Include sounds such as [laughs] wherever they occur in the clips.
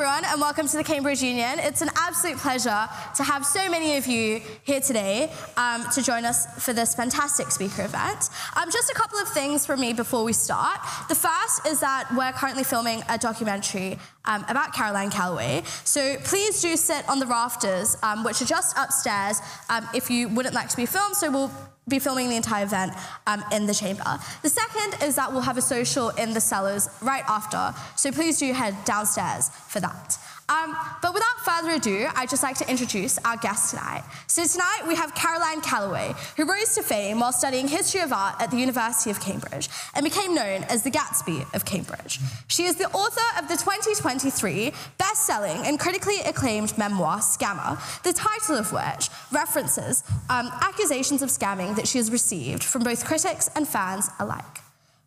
everyone, and welcome to the Cambridge Union. It's an absolute pleasure to have so many of you here today um, to join us for this fantastic speaker event. Um, just a couple of things from me before we start. The first is that we're currently filming a documentary um, about Caroline Calloway. So please do sit on the rafters, um, which are just upstairs, um, if you wouldn't like to be filmed. So we'll be filming the entire event um, in the chamber. The second is that we'll have a social in the cellars right after, so please do head downstairs for that. Um, but without further ado, I'd just like to introduce our guest tonight. So tonight we have Caroline Calloway, who rose to fame while studying history of art at the University of Cambridge and became known as the Gatsby of Cambridge. She is the author of the 2023 best-selling and critically acclaimed memoir, Scammer, the title of which references um, accusations of scamming that she has received from both critics and fans alike.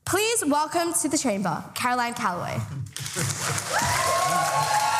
Please welcome to the chamber, Caroline Calloway. [laughs]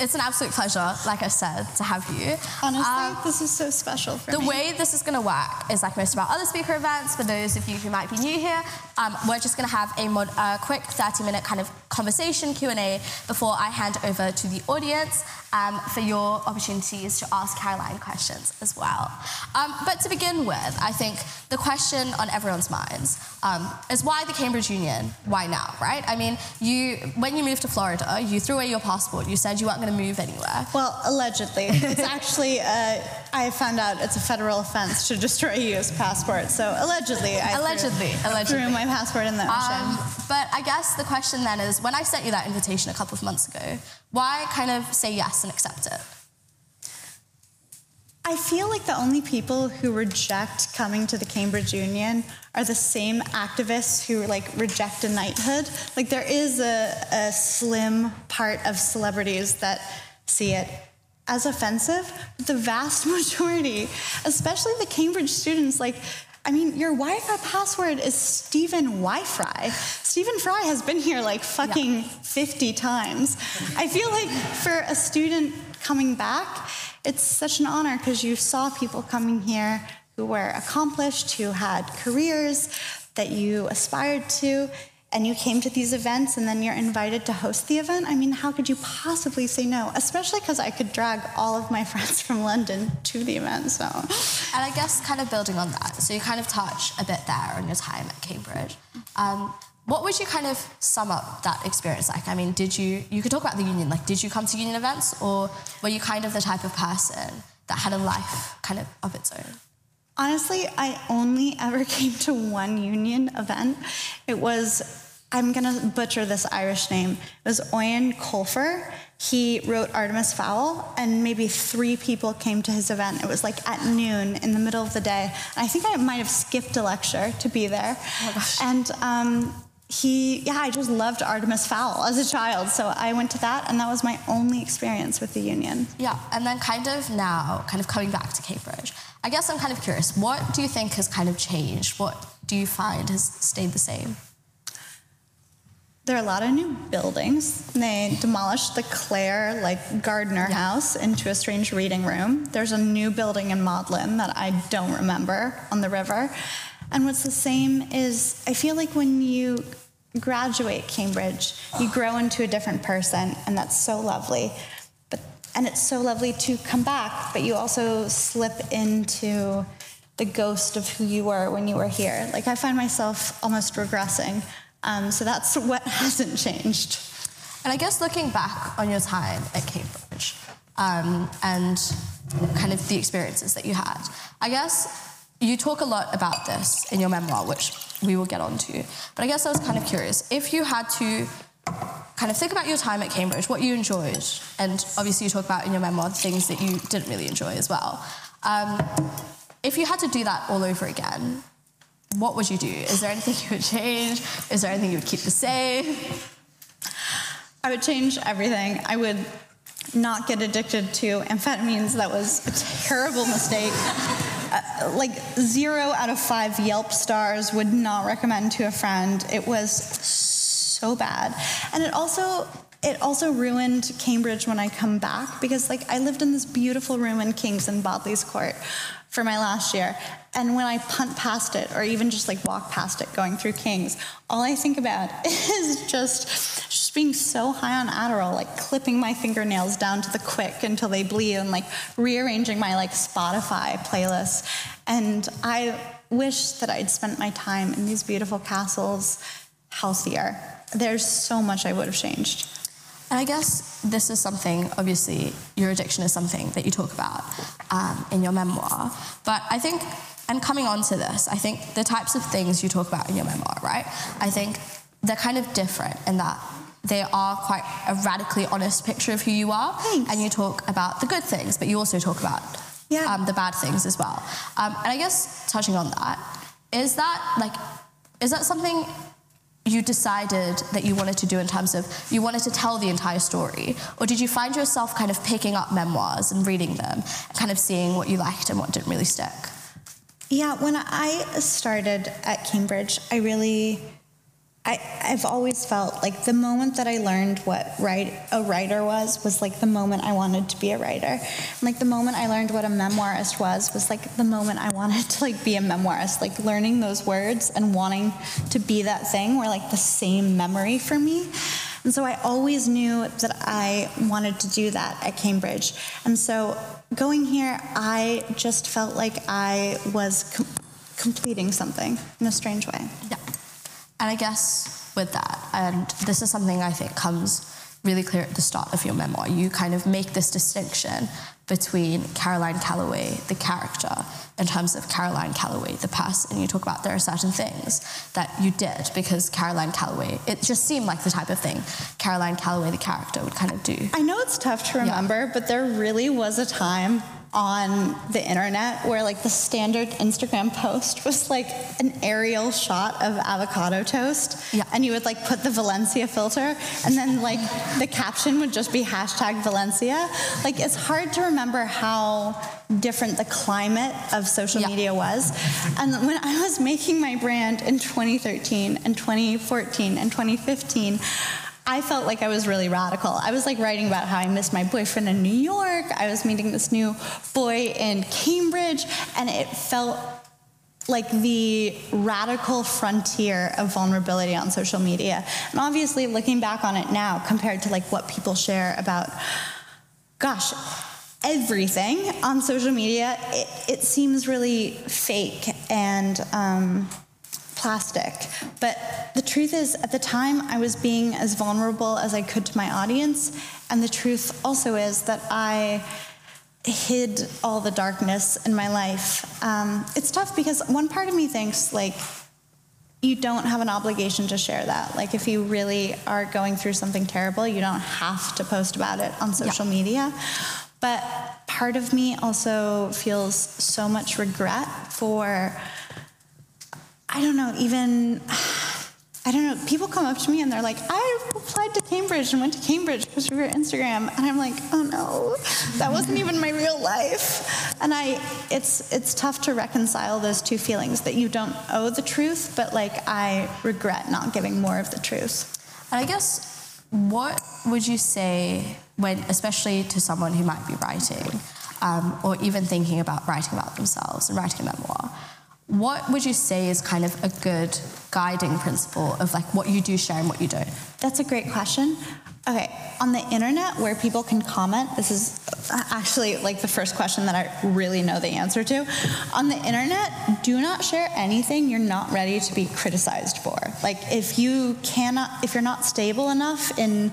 it's an absolute pleasure, like I said, to have you. Honestly, Um, this is so special for the me. The way this is going to work is like most of our other speaker events. For those of you who might be new here, um, we're just going to have a mod- uh, quick 30-minute kind of conversation Q&A before I hand over to the audience um, for your opportunities to ask Caroline questions as well. Um, but to begin with, I think the question on everyone's minds um, is why the Cambridge Union? Why now, right? I mean, you when you moved to Florida, you threw away your passport. You said you weren't going to move anywhere. Well, allegedly. It's actually, uh, I found out it's a federal offense to destroy a U.S. passport. So allegedly, I Allegedly, threw, allegedly. threw my passport in the ocean. Um, but I guess the question then is when I sent you that invitation a couple of months ago, why kind of say yes and accept it? I feel like the only people who reject coming to the Cambridge Union are the same activists who like reject a knighthood. Like there is a, a slim part of celebrities that see it as offensive, but the vast [laughs] majority, especially the Cambridge students, like I mean, your Wi-Fi password is Stephen Wi-Fi. Stephen Fry has been here like fucking 50 times. I feel like for a student coming back, it's such an honor because you saw people coming here who were accomplished, who had careers that you aspired to, and you came to these events and then you're invited to host the event. I mean, how could you possibly say no? Especially because I could drag all of my [laughs] friends from London to the event, so. And I guess kind of building on that, so you kind of touch a bit there on your time at Cambridge. Um, what would you kind of sum up that experience like? I mean, did you, you could talk about the union, like did you come to union events or were you kind of the type of person that had a life kind of of its own? Honestly, I only [laughs] ever came to one union event. It was, I'm gonna butcher this Irish name. It was Eoin Colfer. He wrote Artemis Fowl, and maybe three people came to his event. It was like at noon in the middle of the day. And I think I might have skipped a lecture to be there. Oh and um, he, yeah, I just loved Artemis Fowl as a child. So I went to that, and that was my only experience with the union. Yeah, and then kind of now, kind of coming back to Cambridge, I guess I'm kind of curious, what do you think has kind of changed? What do you find has stayed the same? There are a lot of new buildings. They demolished the Clare, like Gardner Yeah. House, into a strange reading room. There's a new building in Magdalene that I don't remember on the river. And what's the same is I feel like when you graduate Cambridge, you grow into a different person, and that's so lovely. But and it's so lovely to come back, but you also slip into the ghost of who you were when you were here. Like I find myself almost regressing. Um, so that's [laughs] what hasn't changed. And I guess looking back on your time at Cambridge um, and kind of the experiences that you had, I guess you talk a lot about this in your memoir, which we will get onto. But I guess I was kind of curious if you had to kind of think about your time at Cambridge, what you enjoyed, and obviously you talk about in your memoir the things that you didn't really enjoy as well. Um, if you had to do that all over again, what would you do? Is there anything you would change? Is there anything you would keep the same? I would change everything. I would not get addicted to amphetamines. That was a terrible mistake. Uh, like zero out of five Yelp stars would not recommend to a friend. It was so bad. And it also, it also ruined Cambridge when I come back because like I lived in this beautiful room in Kings and Bodley's Court for my last year. And when I punt past it or even just like walk past it going through Kings, all I think about [laughs] is just just being so high on Adderall, like clipping my fingernails down to the quick until they bleed and like rearranging my like Spotify playlist. And I wish that I'd spent my time in these beautiful castles healthier. There's so much I would have changed. And I guess this is something, obviously, your addiction is something that you talk about um, in your memoir. But I think, and coming on to this, I think the types of things you talk about in your memoir, right? I think they're kind of different in that they are quite a radically honest picture of who you are. Thanks. And you talk about the good things, but you also talk about Yeah. um, the bad things as well. Um, and I guess touching on that, is that like, is that something you decided that you wanted to do in terms of you wanted to tell the entire story? Or did you find yourself kind of picking up memoirs and reading them and kind of seeing what you liked and what didn't really stick? Yeah, when I started at Cambridge, I really, I, I've always felt like the moment that I learned what write, a writer was, was like the moment I wanted to be a writer. And like the moment I learned what a memoirist was, was like the moment I wanted to like be a memoirist. Like learning those words and wanting to be that thing were like the same memory for me. And so I always knew that I wanted to do that at Cambridge. And so going here, I just felt like I was com- completing something in a strange way. Yeah. And I guess with that, and this is something I think comes really clear at the start of your memoir, you kind of make this distinction between Caroline Calloway, the character, in terms of Caroline Calloway, the person. And you talk about there are certain things that you did because Caroline Calloway, it just seemed like the type of thing Caroline Calloway, the character, would kind of do. I know it's tough to remember, but there really was a time on the internet where like the standard Instagram post [laughs] was like an aerial shot of avocado toast. Yeah. And you would like put the Valencia filter and then like the caption would just be hashtag Valencia. Like it's hard to remember how different the climate of social Yeah. media was. And when I was making my brand in 2013 and 2014 and 2015, I felt like I was really radical. I was like writing about how I missed my boyfriend in New York. I was meeting this new boy in Cambridge, and it felt like the radical frontier of vulnerability on social media. And obviously, looking back on it now, compared to like what people share about, gosh, everything on social media, it, it seems really fake and. Um, plastic. But the truth is, at the time, I was being as vulnerable as I could to my audience. And the truth also is that I hid all the darkness in my life. Um, it's tough because one part of me thinks, like, you don't have an obligation to share that. Like, if you really are going through something terrible, you don't have to post about it on social media. But part of me also feels so much regret for I don't know, even, [sighs] I don't know, people come up to me and they're like, I applied to Cambridge and went to Cambridge because of your Instagram. And I'm like, oh no, that wasn't even my real life. And I, it's, it's tough to reconcile those two feelings that you don't owe the truth, but like I regret not giving more of the truth. And I guess, what would you say when, especially to someone who might be writing, um, or even thinking about writing about themselves and writing a memoir? What would you say is kind of a good guiding principle of like what you do share and what you don't? That's a great question. Okay, on the internet where people can comment, this is uh, actually like the first question that I really know the answer to. On the internet, do not share anything you're not ready to be criticized for. Like if you cannot, if you're not stable enough in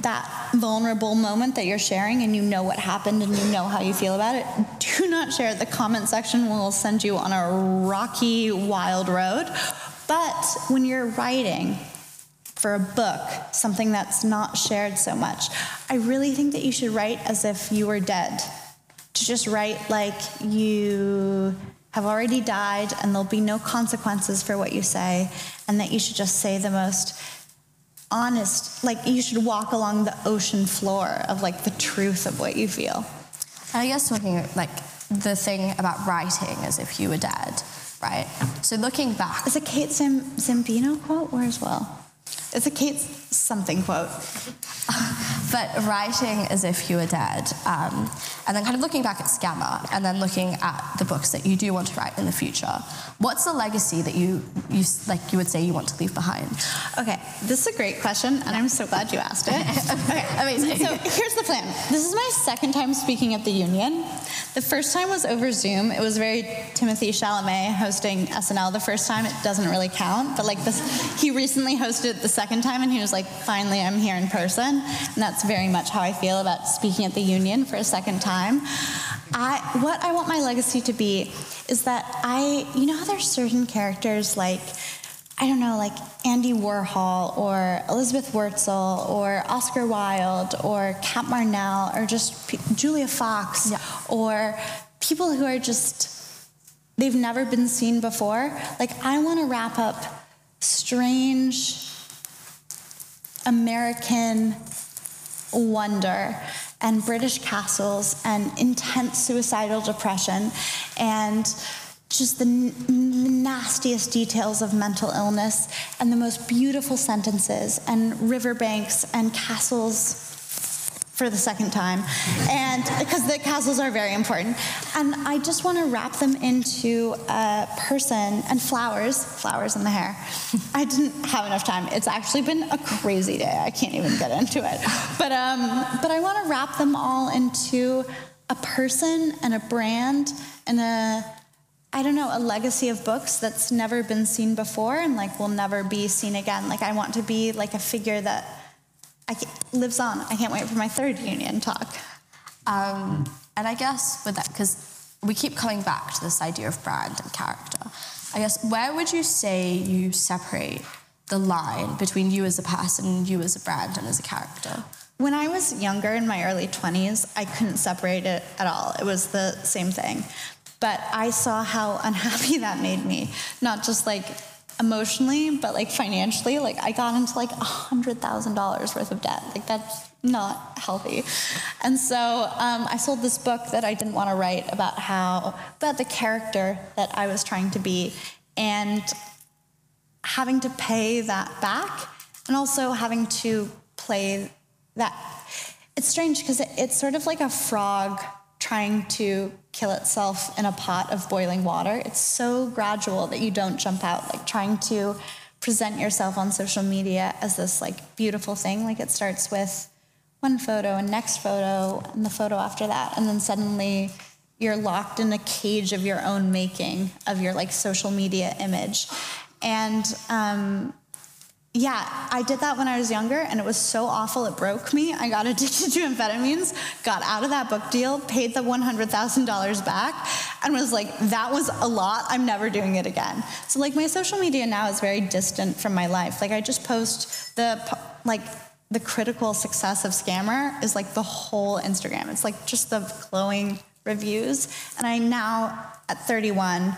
that vulnerable moment that you're sharing and you know what happened and you know how you feel about it, do not share it. The comment section will send you on a rocky, wild road. But when you're writing, for a book, something that's not shared so much. I really think that you should write as if you were dead. To just write like you have already died and there'll be no consequences for what you say, and that you should just say the most honest, like you should walk along the ocean floor of like the truth of what you feel. I guess talking like the thing about writing as if you were dead, right? So looking back, Is a Kate Zim- Zimbino quote? Where as well? It's a Kate something quote. but writing as if you were dead, um, and then kind of looking back at Scammer, and then looking at the books that you do want to write in the future. What's the legacy that you, you like you would say you want to leave behind? Okay, this is a great question, and I'm so glad you asked it. [laughs] okay, amazing. So here's the plan. This is my second time speaking at the Union. The first time was over Zoom. It was very Timothée Chalamet hosting SNL the first time. It doesn't really count, but like this, he recently hosted it the second time, and he was like, "Finally, I'm here in person," and that's very much how I feel about speaking at the Union for a second time. I, what I want my legacy to be is that I, you know how there's certain characters like, I don't know, like Andy Warhol or Elizabeth Wurtzel or Oscar Wilde or Cat Marnell or just P- Julia Fox Yeah. or people who are just, they've never been seen before. Like, I want to wrap up strange American wonder and British castles and intense suicidal depression and just the n- nastiest details of mental illness and the most beautiful sentences and riverbanks and castles for the second time and because the castles are very important. And i just want to wrap them into a person and flowers flowers in the hair. [laughs] I didn't have enough time. It's actually been a crazy day. I can't even get into it. But um but i want to wrap them all into a person and a brand and a I don't know, a legacy of books that's never been seen before and like will never be seen again. Like I want to be like a figure that lives on. I can't wait for my third union talk. Um, and I guess with that, because we keep coming back to this idea of brand and character, I guess where would you say you separate the line between you as a person, and you as a brand, and as a character? When I was younger in my early 20s, I couldn't separate it at all. It was the same thing. But I saw how [laughs] unhappy that made me, not just like emotionally, but like financially. Like I got into like a $100,000 worth of debt. Like that's not healthy. And so um, I sold this book that I didn't want to write about how, about the character that I was trying to be. And having to pay that back and also having to play that it's strange because it, it's sort of like a frog trying to kill itself in a pot of boiling water. It's so gradual that you don't jump out like trying to present yourself on social media as this like beautiful thing. Like it starts with one photo and next photo and the photo after that. And then suddenly you're locked in a cage of your own making of your like social media image. And um, yeah, I did that when I was younger, and it was so awful it broke me. I got [laughs] addicted to amphetamines, got out of that book deal, paid the $100,000 back, and was like, that was a lot. I'm never doing it again. So, like, my social media now is very distant from my life. Like, I just post the, like, the critical success of Scammer is like the whole Instagram. It's like just the glowing reviews. And I now, at 31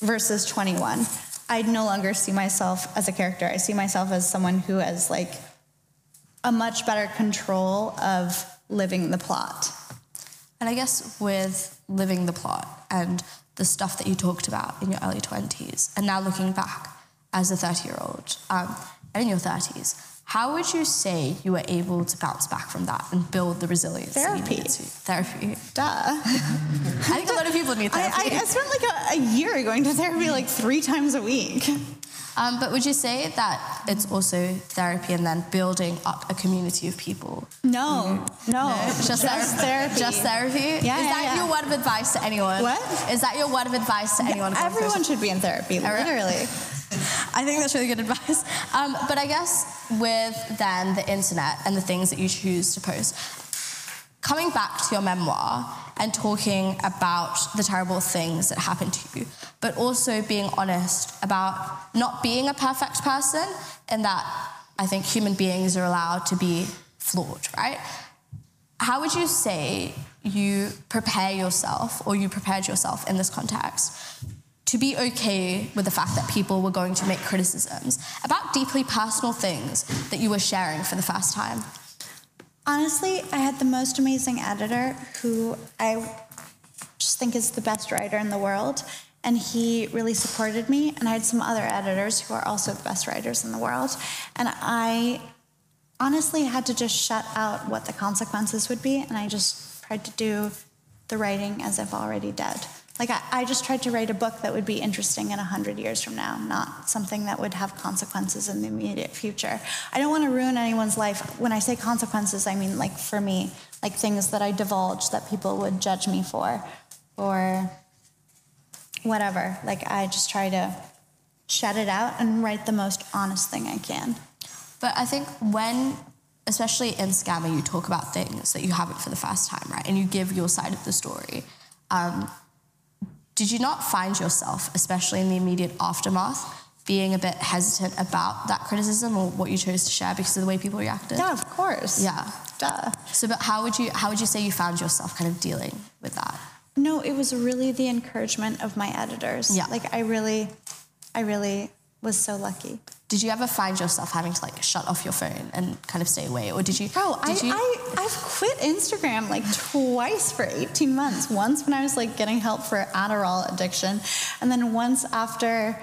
versus 21, I no longer see myself as a character. I see myself as someone who has like a much better control of living the plot. And I guess with living the plot and the stuff that you talked about in your early 20s, and now looking back as a 30 year old um, and in your 30s, how would you say you were able to bounce back from that and build the resilience Therapy. Therapy. Duh. [laughs] I, think a lot of people need therapy. I, I spent like a, a year going to therapy like three times a week. Um, but would you say that it's also therapy and then building up a community of people? No, no, Just, therapy. therapy. Just therapy? Yeah, Is yeah, that yeah. your word of advice to anyone? What? Is that your word of advice to anyone? Everyone should be in therapy, literally. I think that's really good advice. Um, but I guess with then the internet and the things that you choose to post, coming back to your memoir and talking about the terrible things that happened to you, but also being honest about not being a perfect person, and that I think human beings are allowed to be flawed, right? How would you say you prepare yourself, or you prepared yourself in this context, to be okay with the fact that people were going to make criticisms about deeply personal things that you were sharing for the first time? Honestly, I had the most amazing editor who I just think is the best writer in the world. And he really supported me. And I had some other editors who are also the best writers in the world. And I honestly had to just shut out what the consequences would be, and I just tried to do the writing as if already dead. Like I, I just tried to write a book that would be interesting in a hundred years from now, not something that would have consequences in the immediate future. I don't want to ruin anyone's life. When I say consequences, I mean like for me, like things that I divulge that people would judge me for, or whatever. Like I just try to shut it out and write the most honest thing I can. But I think when, especially in Scammer, you talk about things that you haven't for the first time, right? And you give your side of the story. Um, did you not find yourself, especially in the immediate aftermath, being a bit hesitant about that criticism or what you chose to share because of the way people reacted? Yeah, of course. Yeah. Duh. So, but how would you how would you say you found yourself kind of dealing with that? No, it was really the encouragement of my editors. Yeah. Like I really, I really was so lucky. Did you ever find yourself having to like shut off your phone and kind of stay away, or did you? Did I, you? I, I've quit Instagram like twice for 18 months. Once when I was like getting help for Adderall addiction, and then once after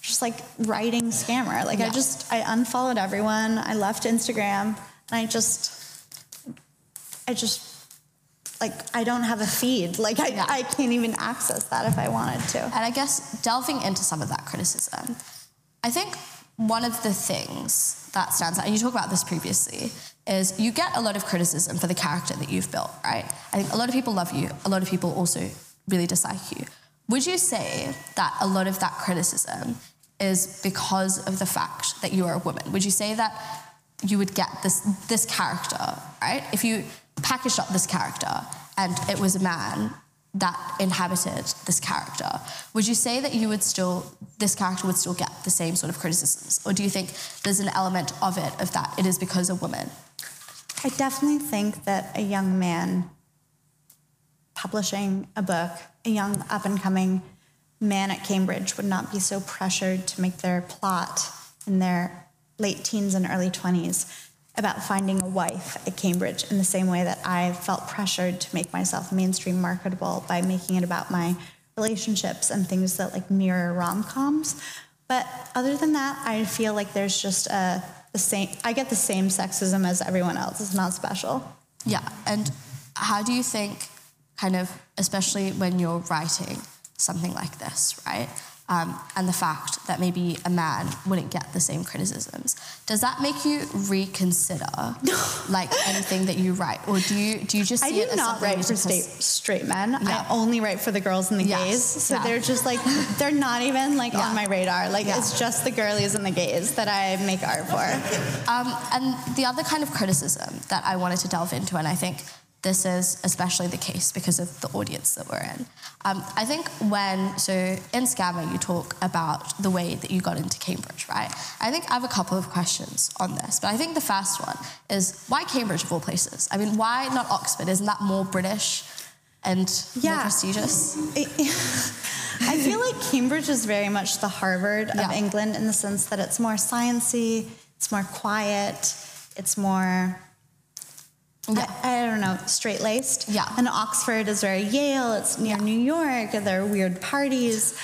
just like writing scammer. Like I just, I unfollowed everyone. I left Instagram and I just, I just, like, I don't have a feed. Like I, Yeah. I can't even access that if I wanted to. And I guess delving into some of that criticism, I think one of the things that stands out, and you talk about this previously, is you get a lot of criticism for the character that you've built, right? I think a lot of people love you, a lot of people also really dislike you. Would you say that a lot of that criticism is because of the fact that you are a woman? Would you say that you would get this this character, right? If you packaged up this character and it was a man that inhabited this character, would you say that you would still this character would still get the same sort of criticisms? Or do you think there's an element of it of that it is because a woman? I definitely think that a young man publishing a book, a young up and coming man at Cambridge would not be so pressured to make their plot in their late teens and early 20s about finding a wife at Cambridge in the same way that I felt pressured to make myself mainstream marketable by making it about my relationships and things that like mirror rom-coms. But other than that, I feel like there's just a the same I get the same sexism as everyone else. It's not special. Yeah. And how do you think, kind of, especially when you're writing something like this, right? Um, and the fact that maybe a man wouldn't get the same criticisms, does that make you reconsider [laughs] like anything that you write, or do you do you just see I do it not write for straight, straight men. Yeah. I only write for the girls and the Yes. gays. So Yeah. they're just like [laughs] they're not even like Yeah. on my radar. Like it's just the girlies and the gays that I make art for. [laughs] Um, and the other kind of criticism that I wanted to delve into, and I think this is especially the case because of the audience that we're in. Um, I think when, so in Scammer, you talk about the way that you got into Cambridge, right? I think I have a couple of questions on this, but I think the first one is why Cambridge of all places? I mean, why not Oxford? Isn't that more British and more Yeah. prestigious? [laughs] I feel like Cambridge is very much the Harvard of Yeah. England in the sense that it's more sciency, it's more quiet, it's more Yeah. I, I don't know, straight laced. Yeah. And Oxford is very Yale. It's near New York. and There are weird parties.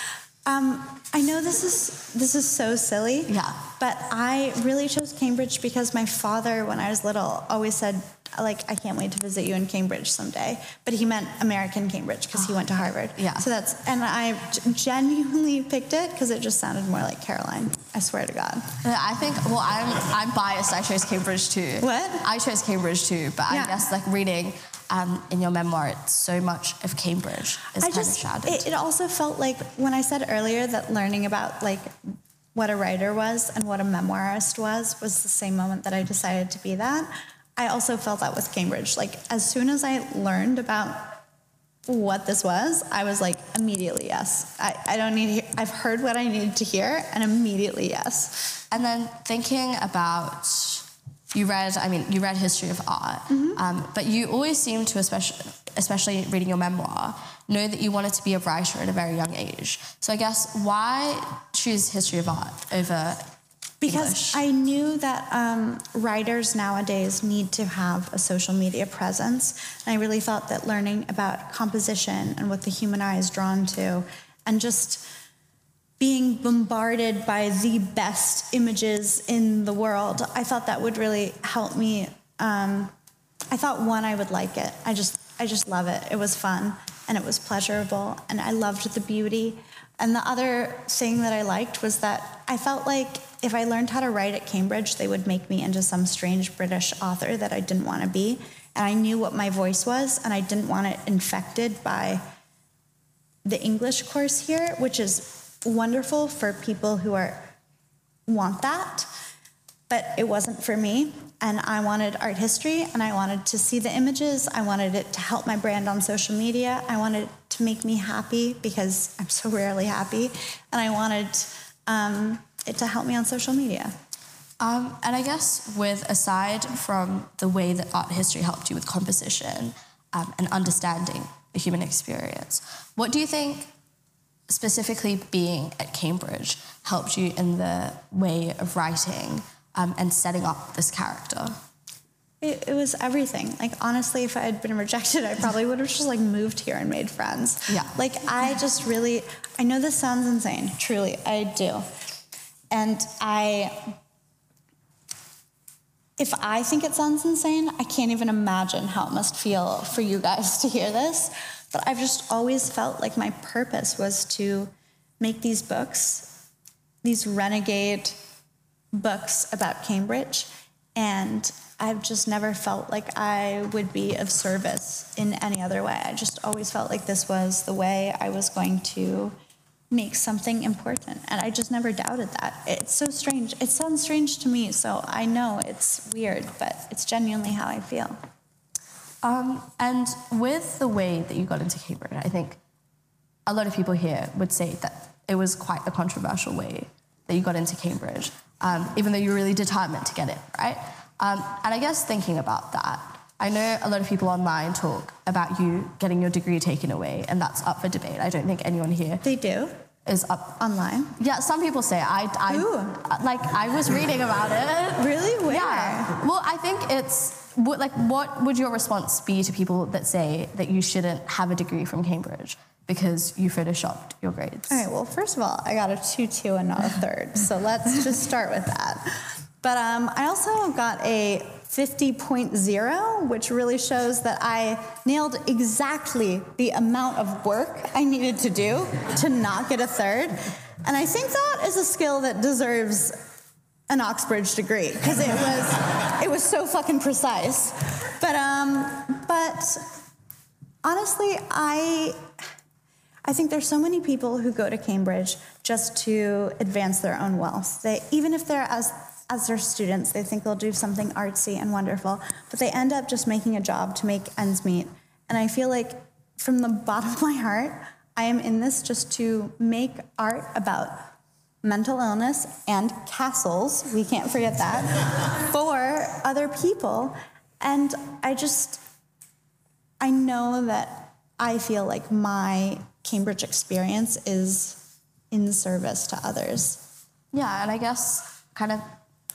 Um, I know this is this is so silly. Yeah. But I really chose Cambridge because my father, when I was little, always said, like, I can't wait to visit you in Cambridge someday. But he meant American Cambridge because he went to Harvard. Yeah. So that's and I genuinely picked it because it just sounded more like Caroline. I swear to God. I think, well, I'm, I'm biased. I chose Cambridge too. What? I chose Cambridge too, but Yeah. I guess like reading um, in your memoir, it's so much of Cambridge is I kind just of shadowed. it, it also felt like when I said earlier that learning about like what a writer was and what a memoirist was was the same moment that I decided to be that. I also felt that with Cambridge. Like as soon as I learned about what this was, I was like immediately yes. I, I don't need. To hear, I've heard what I needed to hear, and immediately yes. And then thinking about, you read, I mean, you read history of art, Mm-hmm. um, but you always seem to, especially, especially reading your memoir, know that you wanted to be a writer at a very young age. So I guess why choose history of art over Because English? I knew that um, writers nowadays need to have a social media presence. And I really thought that learning about composition and what the human eye is drawn to, and just being bombarded by the best images in the world. I thought that would really help me. Um, I thought one, I would like it. I just, I just love it. It was fun and it was pleasurable, and I loved the beauty. And the other thing that I liked was that I felt like if I learned how to write at Cambridge, they would make me into some strange British author that I didn't want to be. And I knew what my voice was, and I didn't want it infected by the English course here, which is wonderful for people who are want that, but it wasn't for me. And I wanted art history, and I wanted to see the images. I wanted it to help my brand on social media. I wanted to make me happy because I'm so rarely happy, and I wanted um, it to help me on social media. Um, and I guess, with aside from the way that art history helped you with composition um, and understanding the human experience, what do you think specifically being at Cambridge helped you in the way of writing um, and setting up this character? It, it, was everything. Like honestly, if I had been rejected, I probably would have just like moved here and made friends. Yeah. Like I just really, I know this sounds insane. Truly, I do. And I, if I think it sounds insane, I can't even imagine how it must feel for you guys to hear this. But I've just always felt like my purpose was to make these books, these renegade books about Cambridge. And I've just never felt like I would be of service in any other way. I just always felt like this was the way I was going to make something important. And I just never doubted that. It's so strange. It sounds strange to me, so I know it's weird, but it's genuinely how I feel. Um, and with the way that you got into Cambridge, I think a lot of people here would say that it was quite a controversial way that you got into Cambridge, um, even though you were really determined to get it, right? Um, and I guess thinking about that, I know a lot of people online talk about you getting your degree taken away, and that's up for debate. I don't think anyone here they do is up online. Yeah, some people say I, I Ooh. like I was reading about it. Really? Where? Yeah. Well, I think it's what, like what would your response be to people that say that you shouldn't have a degree from Cambridge? because you photoshopped your grades? All right, well, first of all, I got a 2 2 and not a third. so let's just start with that. But um, I also got a 50.0, which really shows that I nailed exactly the amount of work I needed to do to not get a third. And I think that is a skill that deserves an Oxbridge degree because it was it was so fucking precise. But um, but honestly, I I think there's so many people who go to Cambridge just to advance their own wealth. They even if they're as as their students, they think they'll do something artsy and wonderful, but they end up just making a job to make ends meet. And I feel like from the bottom of my heart, I am in this just to make art about mental illness and castles, we can't forget that, [laughs] for other people. And I just, I know that I feel like my Cambridge experience is in service to others. Yeah, and I guess kind of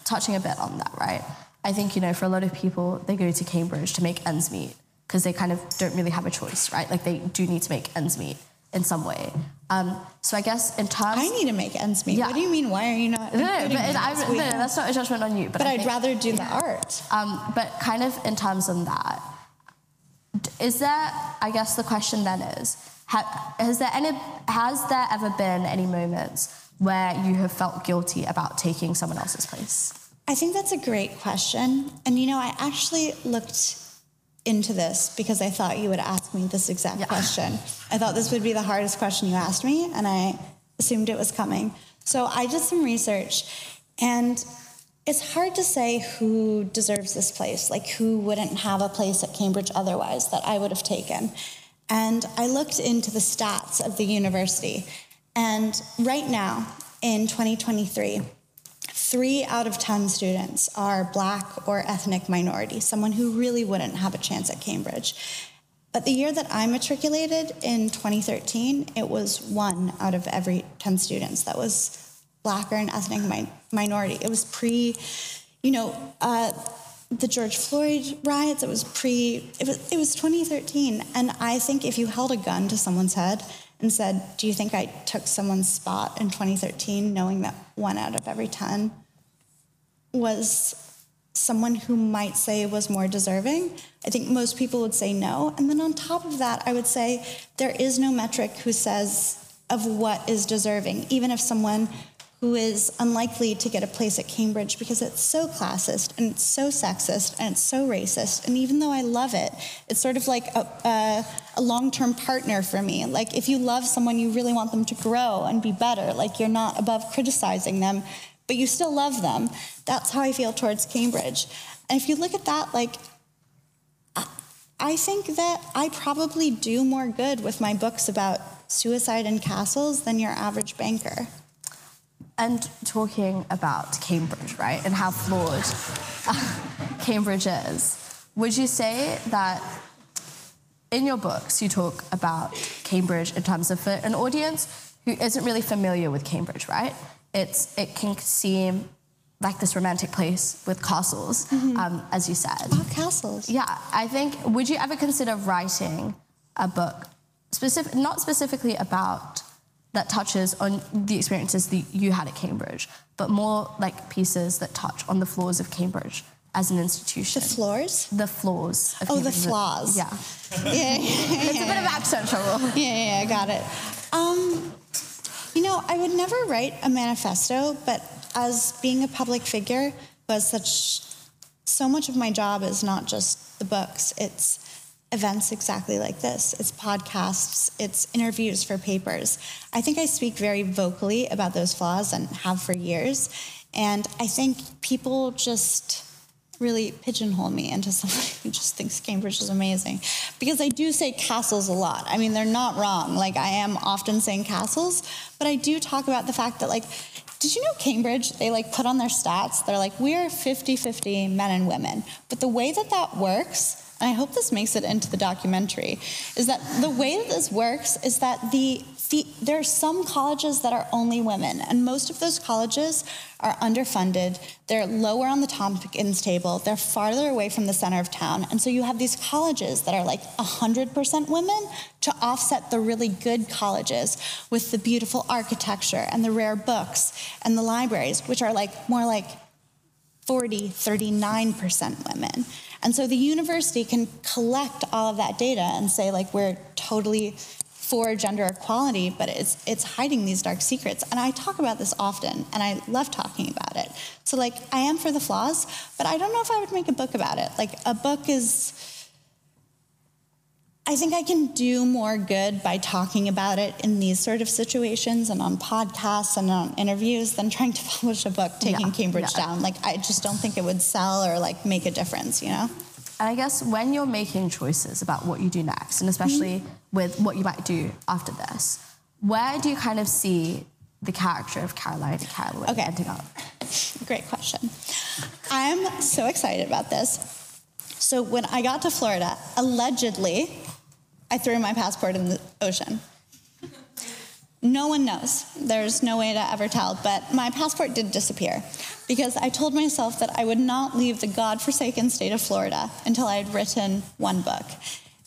touching a bit on that, right? I think, you know, for a lot of people, they go to Cambridge to make ends meet because they kind of don't really have a choice, right? Like they do need to make ends meet in some way. Um, so I guess in terms, I need to make ends meet. Yeah. What do you mean? Why are you not? No, no, but it, I, no, that's not a judgment on you. But, but I would think, rather do the art. Um, but kind of in terms of that, is there? I guess the question then is: ha, Has there any? Has there ever been any moments where you have felt guilty about taking someone else's place? I think that's a great question. And you know, I actually looked into this because I thought you would ask me this exact yeah. question. I thought this would be the hardest question you asked me, and I assumed it was coming. So I did some research, and it's hard to say who deserves this place, like who wouldn't have a place at Cambridge otherwise that I would have taken. And I looked into the stats of the university, and right now, in 2023, three out of 10 students are black or ethnic minority, someone who really wouldn't have a chance at Cambridge. But the year that I matriculated in 2013, it was one out of every 10 students that was black or an ethnic mi- minority. It was pre, you know, uh, the George Floyd riots. It was pre. It was. It was 2013, and I think if you held a gun to someone's head and said, Do you think I took someone's spot in 2013, knowing that one out of every 10 was someone who might say was more deserving? I think most people would say no. And then on top of that, I would say there is no metric who says of what is deserving, even if someone who is unlikely to get a place at Cambridge because it's so classist and it's so sexist and it's so racist. And even though I love it, it's sort of like a, a, a long term partner for me. Like, if you love someone, you really want them to grow and be better. Like, you're not above criticizing them, but you still love them. That's how I feel towards Cambridge. And if you look at that, like, I think that I probably do more good with my books about suicide in castles than your average banker. And talking about Cambridge, right, and how flawed [laughs] Cambridge is, would you say that in your books you talk about Cambridge in terms of for an audience who isn't really familiar with Cambridge, right? It's it can seem like this romantic place with castles, mm-hmm. um, as you said. Oh, castles. Yeah, I think. Would you ever consider writing a book, specific, not specifically about that touches on the experiences that you had at Cambridge, but more like pieces that touch on the flaws of Cambridge as an institution. The floors? The flaws. oh, Cambridge. the flaws. Yeah. yeah, [laughs] yeah, yeah, It's a bit of accent trouble. [laughs] Yeah, yeah, I got it. Um, you know, I would never write a manifesto, but as being a public figure was such so much of my job is not just the books it's events exactly like this it's podcasts it's interviews for papers i think i speak very vocally about those flaws and have for years and i think people just really pigeonhole me into [laughs] someone who just thinks Cambridge is amazing. Because I do say castles a lot. I mean, they're not wrong. Like, I am often saying castles, but I do talk about the fact that, like, did you know Cambridge, they like put on their stats, they're like, we're 50 50 men and women. But the way that that works, and I hope this makes it into the documentary, is that the way that this works is that the there are some colleges that are only women, and most of those colleges are underfunded. They're lower on the Tompkins table. They're farther away from the center of town. And so you have these colleges that are like 100% women to offset the really good colleges with the beautiful architecture and the rare books and the libraries, which are like more like 40, 39% women. And so the university can collect all of that data and say, like, we're totally for gender equality, but it's it's hiding these dark secrets. And I talk about this often, and I love talking about it. So like I am for the flaws, but I don't know if I would make a book about it. Like a book is I think I can do more good by talking about it in these sort of situations and on podcasts and on interviews than trying to [laughs] publish a book taking yeah, Cambridge yeah. down. Like I just don't think it would sell or like make a difference, you know? And I guess when you're making choices about what you do next, and especially mm-hmm. with what you might do after this, where do you kind of see the character of Caroline and Caroline okay. ending up? Great question. I'm so excited about this. So when I got to Florida, allegedly, I threw my passport in the ocean. No one knows. There's no way to ever tell. But my passport did disappear because I told myself that I would not leave the God-forsaken state of Florida until I had written one book.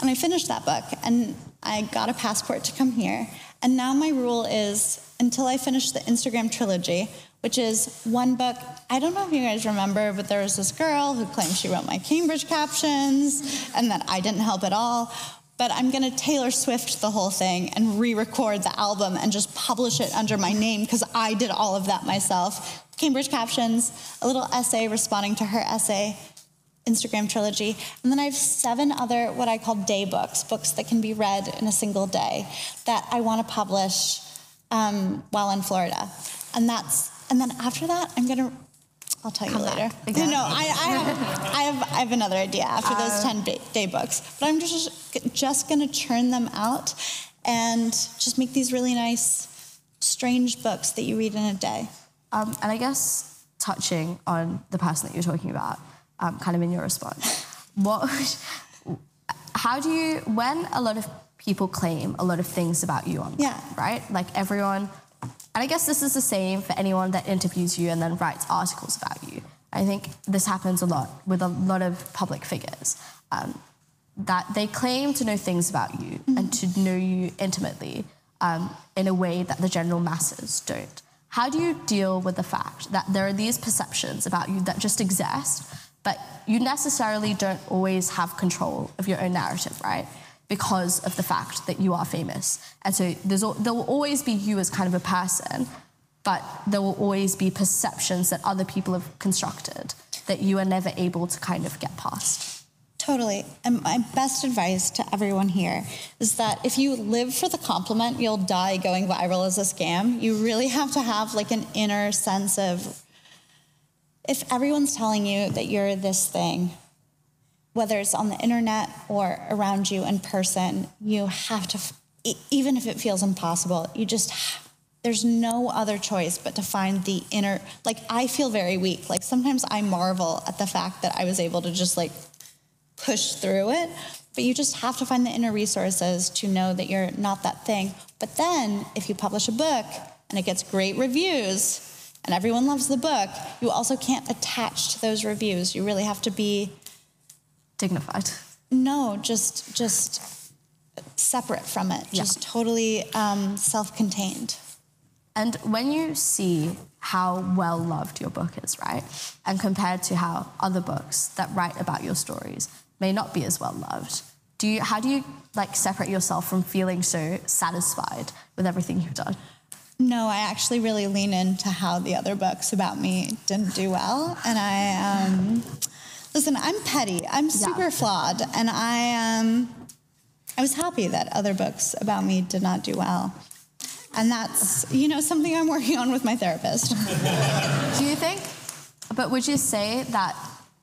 And I finished that book and I got a passport to come here. And now my rule is until I finish the Instagram trilogy, which is one book. I don't know if you guys remember, but there was this girl who claimed she wrote my Cambridge captions and that I didn't help at all but I'm going to Taylor Swift the whole thing and re record the album and just publish it under my name because I did all of that myself. Cambridge Captions, a little essay responding to her essay, Instagram trilogy. And then I have seven other what I call day books, books that can be read in a single day that I want to publish um, while in Florida. And that's, and then after that, I'm going to I'll tell you later. Exactly. No, I, I, have, I, have, I have another idea after those uh, 10 day, day books. But I'm just, just going to churn them out and just make these really nice, strange books that you read in a day. Um, and I guess touching on the person that you're talking about, um, kind of in your response, what, [laughs] how do you, when a lot of people claim a lot of things about you online, yeah. right? Like everyone and I guess this is the same for anyone that interviews you and then writes articles about you. I think this happens a lot with a lot of public figures. Um, that they claim to know things about you mm-hmm. and to know you intimately, um, in a way that the general masses don't. How do you deal with the fact that there are these perceptions about you that just exist, but you necessarily don't always have control of your own narrative, right? Because of the fact that you are famous. And so there's, there will always be you as kind of a person, but there will always be perceptions that other people have constructed that you are never able to kind of get past. Totally. And my best advice to everyone here is that if you live for the compliment, you'll die going viral as a scam. You really have to have like an inner sense of if everyone's telling you that you're this thing, whether it's on the internet or around you in person, you have to, even if it feels impossible, you just, there's no other choice but to find the inner, like, I feel very weak. Like, sometimes I marvel at the fact that I was able to just like push through it. But you just have to find the inner resources to know that you're not that thing. But then, if you publish a book and it gets great reviews, and everyone loves the book, you also can't attach to those reviews. You really have to be dignified. No, just just separate from it. Yeah. Just totally um, self-contained. And when you see how well loved your book is, right, and compared to how other books that write about your stories may not be as well loved, do you? How do you like separate yourself from feeling so satisfied with everything you've done? No, I actually really lean into how the other books about me didn't do well. And I, um, listen, I'm petty. I'm super yeah. flawed. And I, um, I was happy that other books about me did not do well. And that's, you know, something I'm working on with my therapist. [laughs] do you think, but would you say that,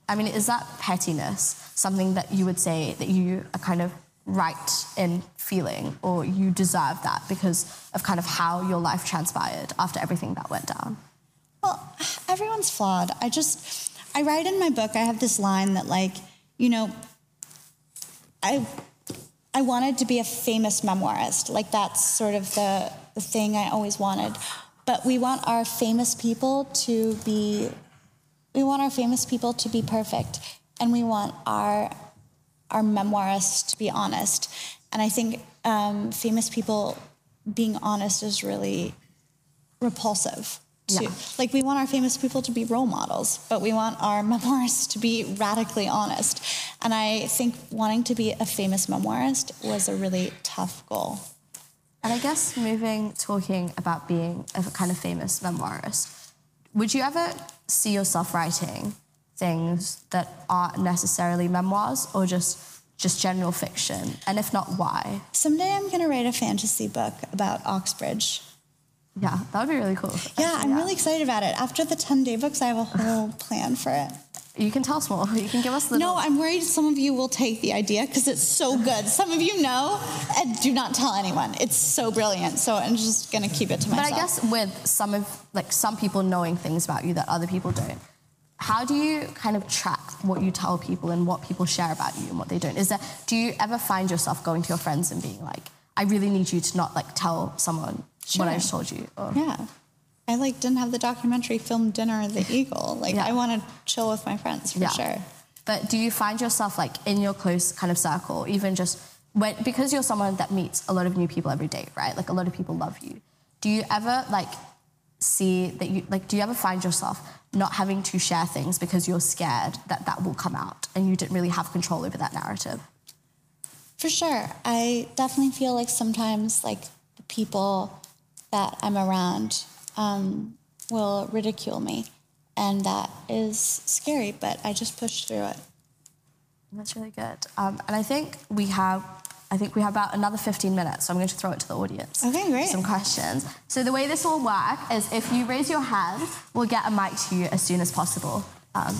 I mean, is that pettiness something that you would say that you are kind of right in feeling or you deserve that because of kind of how your life transpired after everything that went down? Well, everyone's flawed. I just, I write in my book, I have this line that, like, you know, I, I wanted to be a famous memoirist. Like, that's sort of the, the thing I always wanted. But we want our famous people to be, we want our famous people to be perfect. And we want our our memoirists to be honest. And I think um, famous people being honest is really repulsive. Too. Yeah. Like we want our famous people to be role models, but we want our [laughs] memoirists to be radically honest. And I think wanting to be a famous memoirist was a really tough goal. And I guess moving, talking about being a kind of famous memoirist, would you ever see yourself writing things that aren't necessarily memoirs or just just general fiction? And if not, why? Someday I'm going to write a fantasy book about Oxbridge. Yeah, that would be really cool. Yeah, I'm yeah. really excited about it. After the 10 day books, I have a whole [laughs] plan for it. You can tell us more. You can give us the. No, I'm worried some of you will take the idea because it's so good. Some of you know, and do not tell anyone. It's so brilliant. So I'm just gonna keep it to myself. But I guess with some of like some people knowing things about you that other people don't, how do you kind of track what you tell people and what people share about you and what they don't? Is there do you ever find yourself going to your friends and being like, I really need you to not like tell someone sure. what I just told you? Yeah. I like didn't have the documentary film Dinner at the Eagle. Like yeah. I want to chill with my friends for yeah. sure. But do you find yourself like in your close kind of circle, even just when because you're someone that meets a lot of new people every day, right? Like a lot of people love you. Do you ever like see that you like do you ever find yourself not having to share things because you're scared that that will come out and you didn't really have control over that narrative for sure i definitely feel like sometimes like the people that i'm around um, will ridicule me and that is scary but i just push through it that's really good um, and i think we have I think we have about another 15 minutes, so I'm going to throw it to the audience. Okay, great. Some questions. So the way this will work is if you raise your hand, we'll get a mic to you as soon as possible. Um,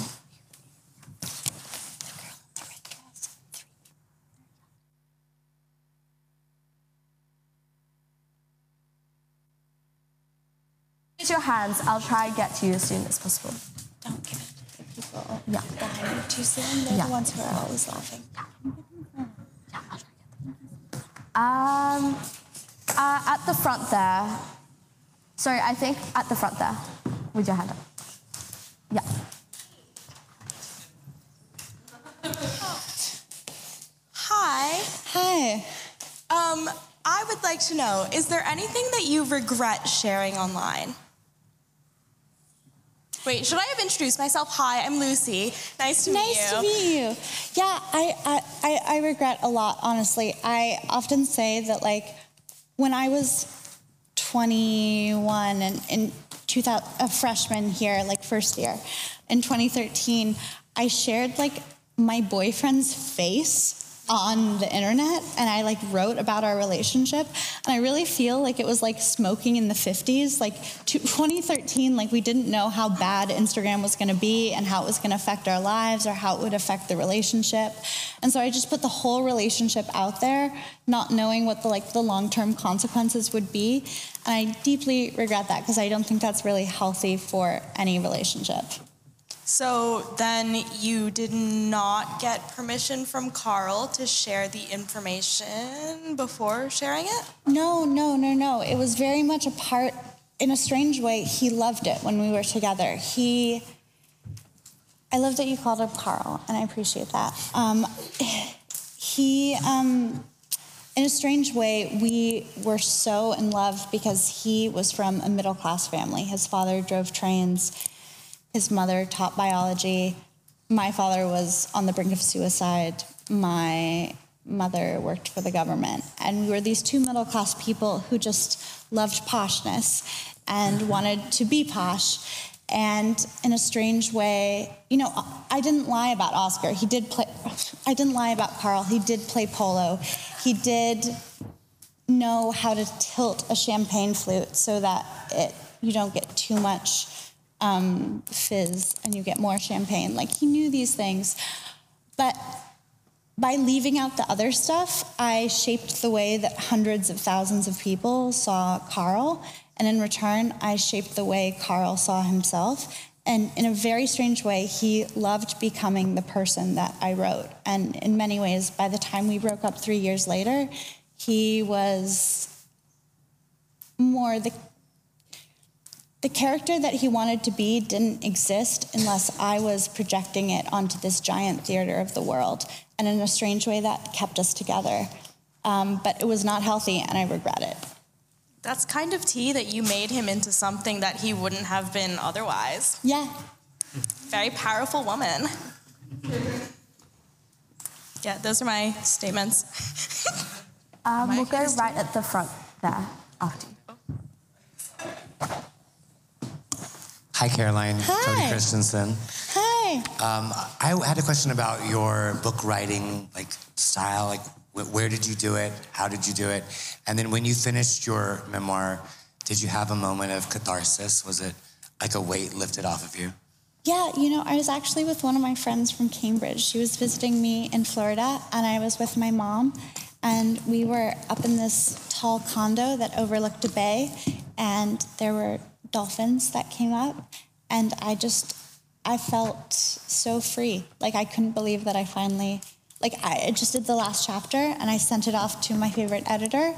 your hands. I'll try and get to you as soon as possible. Don't give it to the people yeah. behind you too soon. They're yeah. the ones who are always laughing. Yeah. Um, uh, at the front there. Sorry, I think at the front there, with your hand up. Yeah. Hi. Hi. Um, I would like like to know is there anything that you regret sharing online? Wait, should I have introduced myself? Hi, I'm Lucy. Nice to meet you. Nice to meet you. Yeah, I, I, I, regret a lot, honestly. I often say that, like, when I was 21 and in 2000, a freshman here, like first year, in 2013, I shared, like, my boyfriend's face on the internet and I like wrote about our relationship and I really feel like it was like smoking in the 50s like 2013 [laughs] like we didn't know how bad Instagram was going to be and how it was going to affect our lives or how it would affect the relationship. And so I just put the whole relationship out there not knowing what the like the long-term consequences would be. And I deeply regret that because I don't think that's really healthy for any relationship. So then you did not get permission from Carl to share the information before sharing it? No, no, no, no. It was very much a part, in a strange way, he loved it when we were together. He, I love that you called him Carl, and I appreciate that. Um, he, um, in a strange way, we were so in love because he was from a middle class family. His father drove trains his mother taught biology. My father was on the brink of suicide. My mother worked for the government. And we were these two middle class people who just loved poshness and mm-hmm. wanted to be posh. And in a strange way, you know, I didn't lie about Oscar. He did play, I didn't lie about Carl. He did play polo. He did know how to tilt a champagne flute so that it, you don't get too much um, fizz and you get more champagne. Like he knew these things. But by leaving out the other stuff, I shaped the way that hundreds of thousands of people saw Carl. And in return, I shaped the way Carl saw himself. And in a very strange way, he loved becoming the person that I wrote. And in many ways, by the time we broke up three years later, he was more the the character that he wanted to be didn't exist unless I was projecting it onto this giant theater of the world. And in a strange way, that kept us together. Um, but it was not healthy, and I regret it. That's kind of tea that you made him into something that he wouldn't have been otherwise. Yeah. Very powerful woman. Yeah, those are my statements. um, we'll go right at the front there after you. Hi, Caroline. Hi. Cody Christensen. Hi. Um, I had a question about your book writing, like style. Like, wh- where did you do it? How did you do it? And then when you finished your memoir, did you have a moment of catharsis? Was it like a weight lifted off of you? Yeah, you know, I was actually with one of my friends from Cambridge. She was visiting me in Florida, and I was with my mom, and we were up in this tall condo that overlooked a bay, and there were dolphins that came up, and I just I felt so free. Like I couldn't believe that I finally like I just did the last chapter and I sent it off to my favorite editor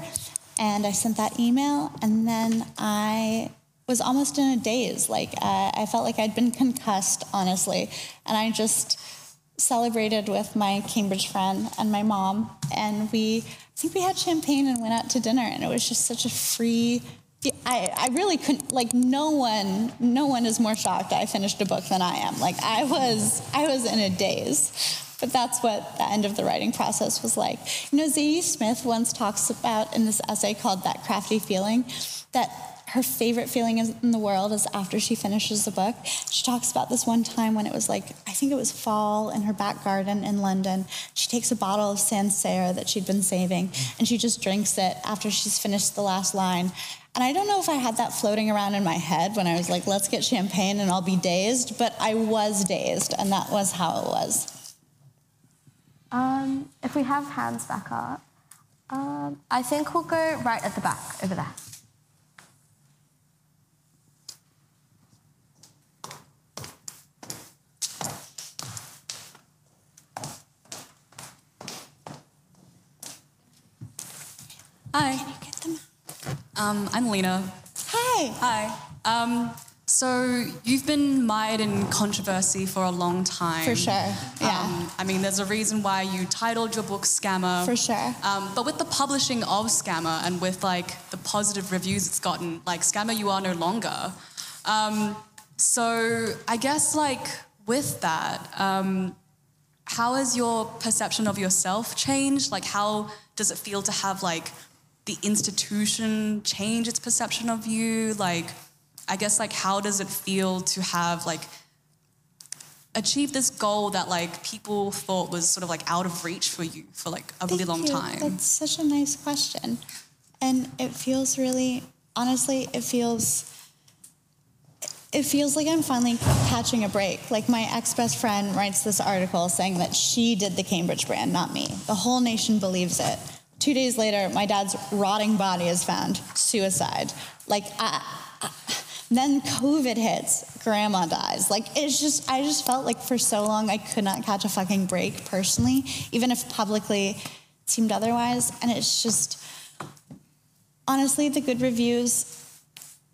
and I sent that email and then I was almost in a daze. Like uh, I felt like I'd been concussed, honestly, and I just celebrated with my Cambridge friend and my mom, and we I think we had champagne and went out to dinner, and it was just such a free I, I really couldn't like no one no one is more shocked I finished a book than I am. Like I was I was in a daze. But that's what the end of the writing process was like. You know, Zadie Smith once talks about in this essay called That Crafty Feeling that her favorite feeling in the world is after she finishes the book. She talks about this one time when it was like, I think it was fall in her back garden in London. She takes a bottle of Sancerre that she'd been saving and she just drinks it after she's finished the last line. And I don't know if I had that floating around in my head when I was like, let's get champagne and I'll be dazed, but I was dazed, and that was how it was. Um, if we have hands back up, um, I think we'll go right at the back over there. Hi. Um, I'm Lena. Hi. Hi. Um, So you've been mired in controversy for a long time. For sure, yeah. Um, I mean, there's a reason why you titled your book Scammer. For sure. Um, but with the publishing of Scammer and with like the positive reviews it's gotten, like Scammer, you are no longer. Um, so I guess like with that, um, how has your perception of yourself changed? Like, how does it feel to have like the institution change its perception of you? Like, I guess like how does it feel to have like achieve this goal that like people thought was sort of like out of reach for you for like a really long you. time? That's such a nice question. And it feels really, honestly, it feels, it feels like I'm finally catching a break. Like my ex-best friend writes this article saying that she did the Cambridge brand, not me. The whole nation believes it. Two days later, my dad's rotting body is found, suicide. Like, I, I, then COVID hits, grandma dies. Like, it's just, I just felt like for so long I could not catch a fucking break personally, even if publicly seemed otherwise. And it's just, honestly, the good reviews,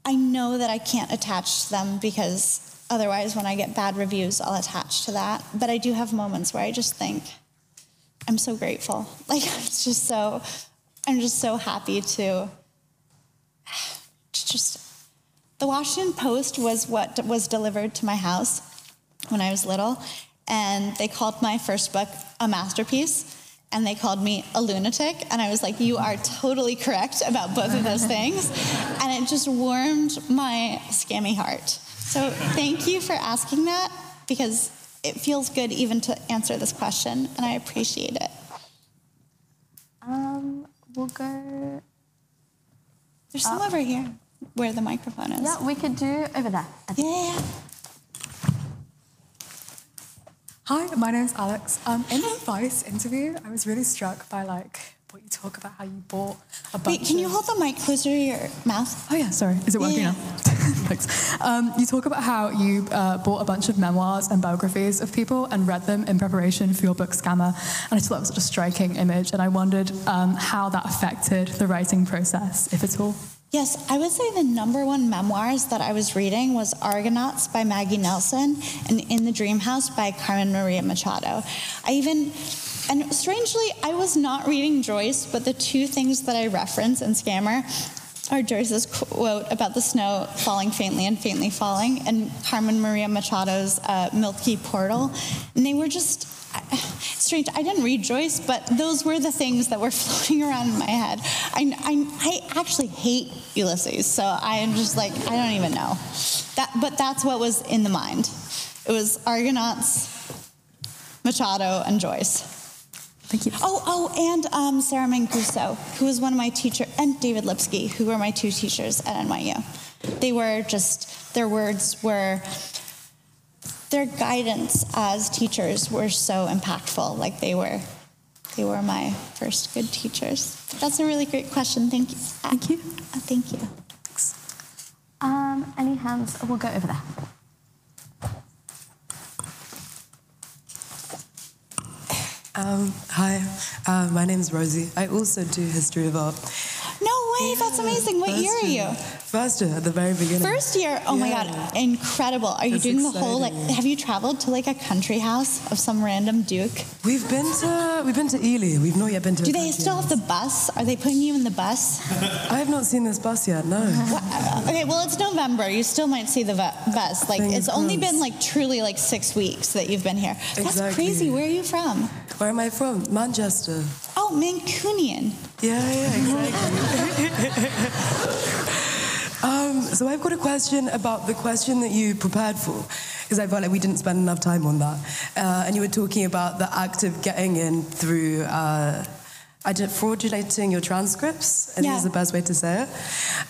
I know that I can't attach to them because otherwise, when I get bad reviews, I'll attach to that. But I do have moments where I just think, I'm so grateful. [laughs] Like, it's just so, I'm just so happy to, [sighs] to just, the Washington Post was what was delivered to my house when I was little. And they called my first book a masterpiece. And they called me a lunatic. And I was like, you are totally correct about both of those [laughs] things. And it just warmed my scammy heart. So thank you for asking that because it feels good even to answer this question. And I appreciate it. Um, we'll go. There's some over here where the microphone is. Yeah, we could do over there. Yeah, yeah, yeah. Hi, my name's Alex. Um, in the Vice interview, I was really struck by like what you talk about how you bought a bunch. Wait, can you hold the mic closer to your mouth? Oh yeah, sorry. Is it working Yeah. now? Thanks. Um, you talk about how you uh, bought a bunch of memoirs and biographies of people and read them in preparation for your book Scammer, and I thought it was such a striking image, and I wondered um, how that affected the writing process, if at all. Yes, I would say the number one memoirs that I was reading was Argonauts by Maggie Nelson and In the Dream House by Carmen Maria Machado. I even, and strangely, I was not reading Joyce, but the two things that I reference in Scammer are Joyce's quote about the snow falling faintly and faintly falling, and Carmen Maria Machado's uh, Milky Portal. And they were just strange. I didn't read Joyce, but those were the things that were [laughs] floating around in my head. I, I, I actually hate Ulysses, so I am just like, I don't even know. That, but that's what was in the mind. It was Argonauts, Machado, and Joyce. Thank you. Oh, oh, and um, Sarah Manguso, who was one of my teachers, and David Lipsky, who were my two teachers at NYU. They were just, their words were, their guidance as teachers were so impactful. Like they were, they were my first good teachers. That's a really great question. Thank you. Thank you. thank you. Um, any hands? We'll go over there. Um, hi, uh, my name's Rosie. I also do history of art. No way, that's amazing. What First year are you? First year, at the very beginning. First year. Oh my god, incredible. Are you That's doing the whole like have you traveled to like a country house of some random duke? We've been to we've been to Ely. We've not yet been to. Do they still have the bus? Are they putting you in the bus? [laughs] I have not seen this bus yet. No. What- Okay, well it's November. You still might see the bus. Like Fingers it's only been like truly like 6 weeks that you've been here. That's Exactly. crazy. Where are you from? Where am I from? Manchester. Oh, Mancunian. Yeah, yeah, exactly. [laughs] um, so I've got a question about the question that you prepared for, because I felt like we didn't spend enough time on that. Uh, and you were talking about the act of getting in through. Uh, I did fraudulating your transcripts, I think Yeah. is the best way to say it.